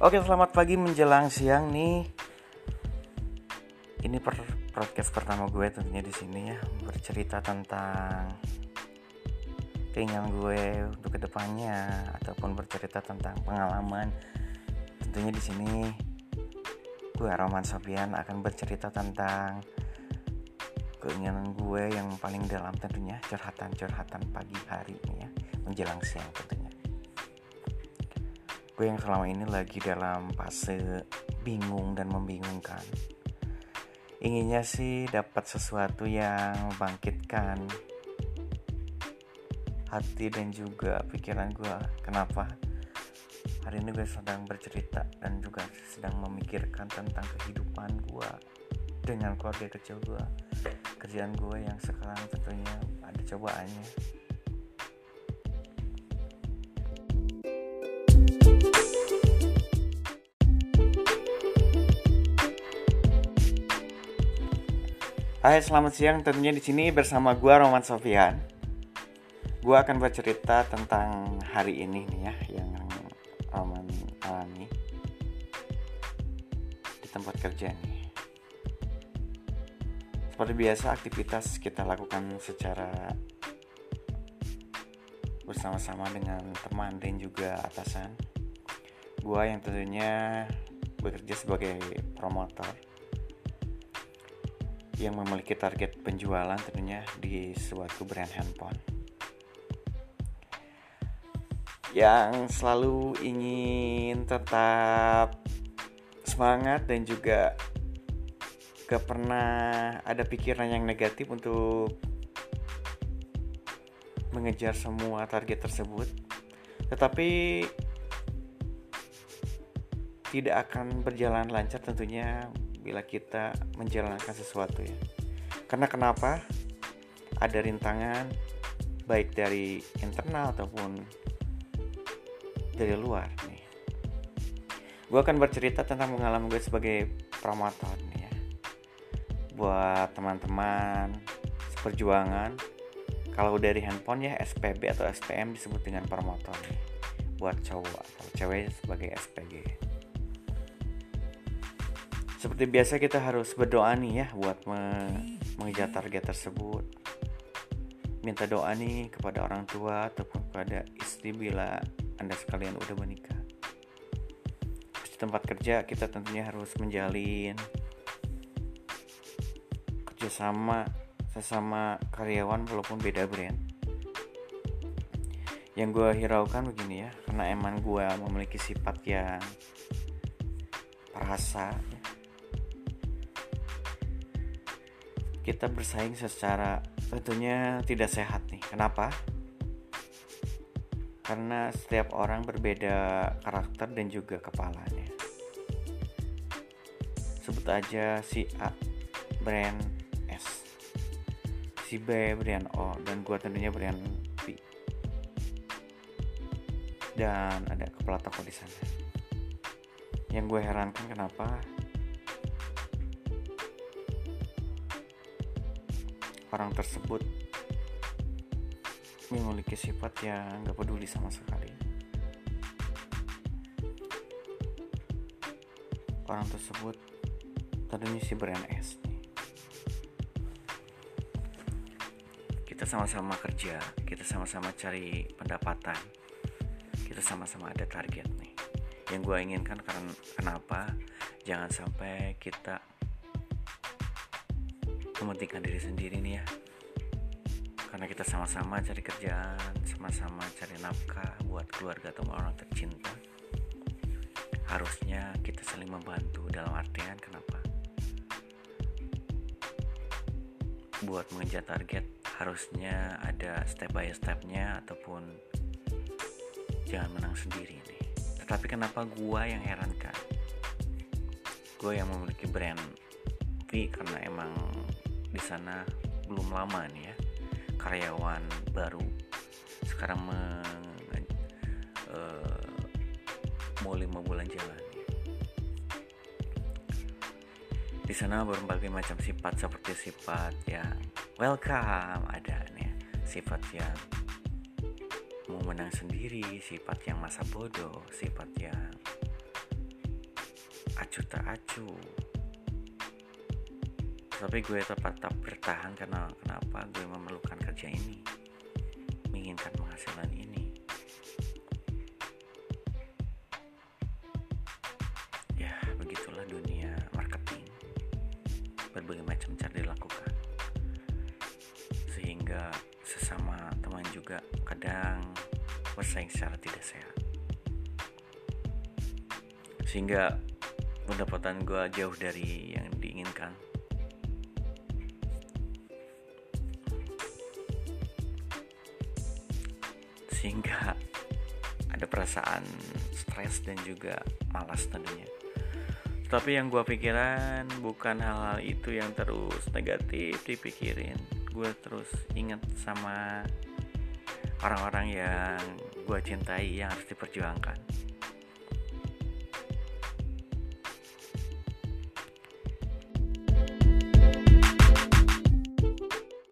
Oke, selamat pagi menjelang siang nih. Ini per podcast pertama gue tentunya di sini ya, bercerita tentang keinginan gue untuk ke depannya ataupun bercerita tentang pengalaman. Tentunya di sini gue Roman Sofian akan bercerita tentang keinginan gue yang paling dalam tentunya curhatan-curhatan pagi hari ini ya, menjelang siang tentunya gue yang selama ini lagi dalam fase bingung dan membingungkan. Inginnya sih dapat sesuatu yang membangkitkan hati dan juga pikiran gue kenapa? Hari ini gue sedang bercerita dan juga sedang memikirkan tentang kehidupan gue dengan keluarga kecil gue kerjaan gue yang sekarang tentunya ada cobaannya Hai, selamat siang. Tentunya di sini bersama gue Roman Sofian. Gue akan bercerita tentang hari ini nih ya, yang Roman alami di tempat kerja nih. Seperti biasa, aktivitas kita lakukan secara bersama-sama dengan teman dan juga atasan. Gue yang tentunya bekerja sebagai promotor yang memiliki target penjualan tentunya di suatu brand handphone. Yang selalu ingin tetap semangat dan juga gak pernah ada pikiran yang negatif untuk mengejar semua target tersebut. Tetapi tidak akan berjalan lancar tentunya bila kita menjalankan sesuatu ya. Karena kenapa? Ada rintangan baik dari internal ataupun dari luar nih. Gue akan bercerita tentang pengalaman gue sebagai promotor nih ya. Buat teman-teman seperjuangan kalau dari handphone ya SPB atau SPM disebut dengan promotor nih. Buat cowok atau cewek sebagai SPG seperti biasa kita harus berdoa nih ya buat me mengejar target tersebut. Minta doa nih kepada orang tua ataupun kepada istri bila anda sekalian udah menikah. Di tempat kerja kita tentunya harus menjalin kerjasama sesama karyawan walaupun beda brand. Yang gue hiraukan begini ya karena emang gue memiliki sifat yang perasa kita bersaing secara tentunya tidak sehat nih. Kenapa? Karena setiap orang berbeda karakter dan juga kepalanya. Sebut aja si A brand S, si B brand O, dan gua tentunya brand B. Dan ada kepala toko di sana. Yang gue herankan kenapa orang tersebut memiliki sifat yang gak peduli sama sekali. Orang tersebut tadinya si brand S. Kita sama-sama kerja, kita sama-sama cari pendapatan, kita sama-sama ada target nih. Yang gue inginkan karena kenapa? Jangan sampai kita mementingkan diri sendiri nih ya. Karena kita sama-sama cari kerjaan sama-sama cari nafkah buat keluarga atau orang tercinta. Harusnya kita saling membantu dalam artian kenapa? Buat mengejar target harusnya ada step by stepnya ataupun jangan menang sendiri nih. Tetapi kenapa gua yang herankan? Gue yang memiliki brand V karena emang di sana belum lama nih ya karyawan baru sekarang meng, uh, mau lima bulan jalan di sana berbagai macam sifat seperti sifat yang welcome ada nih ya. sifat yang mau menang sendiri sifat yang masa bodoh sifat yang acuh tak acuh tapi gue tetap bertahan karena kenapa gue memerlukan kerja ini. Menginginkan penghasilan ini. Ya begitulah dunia marketing. Berbagai macam cara dilakukan. Sehingga sesama teman juga kadang bersaing secara tidak sehat. Sehingga pendapatan gue jauh dari yang diinginkan sehingga ada perasaan stres dan juga malas tentunya. Tapi yang gue pikiran bukan hal-hal itu yang terus negatif dipikirin. Gue terus ingat sama orang-orang yang gue cintai yang harus diperjuangkan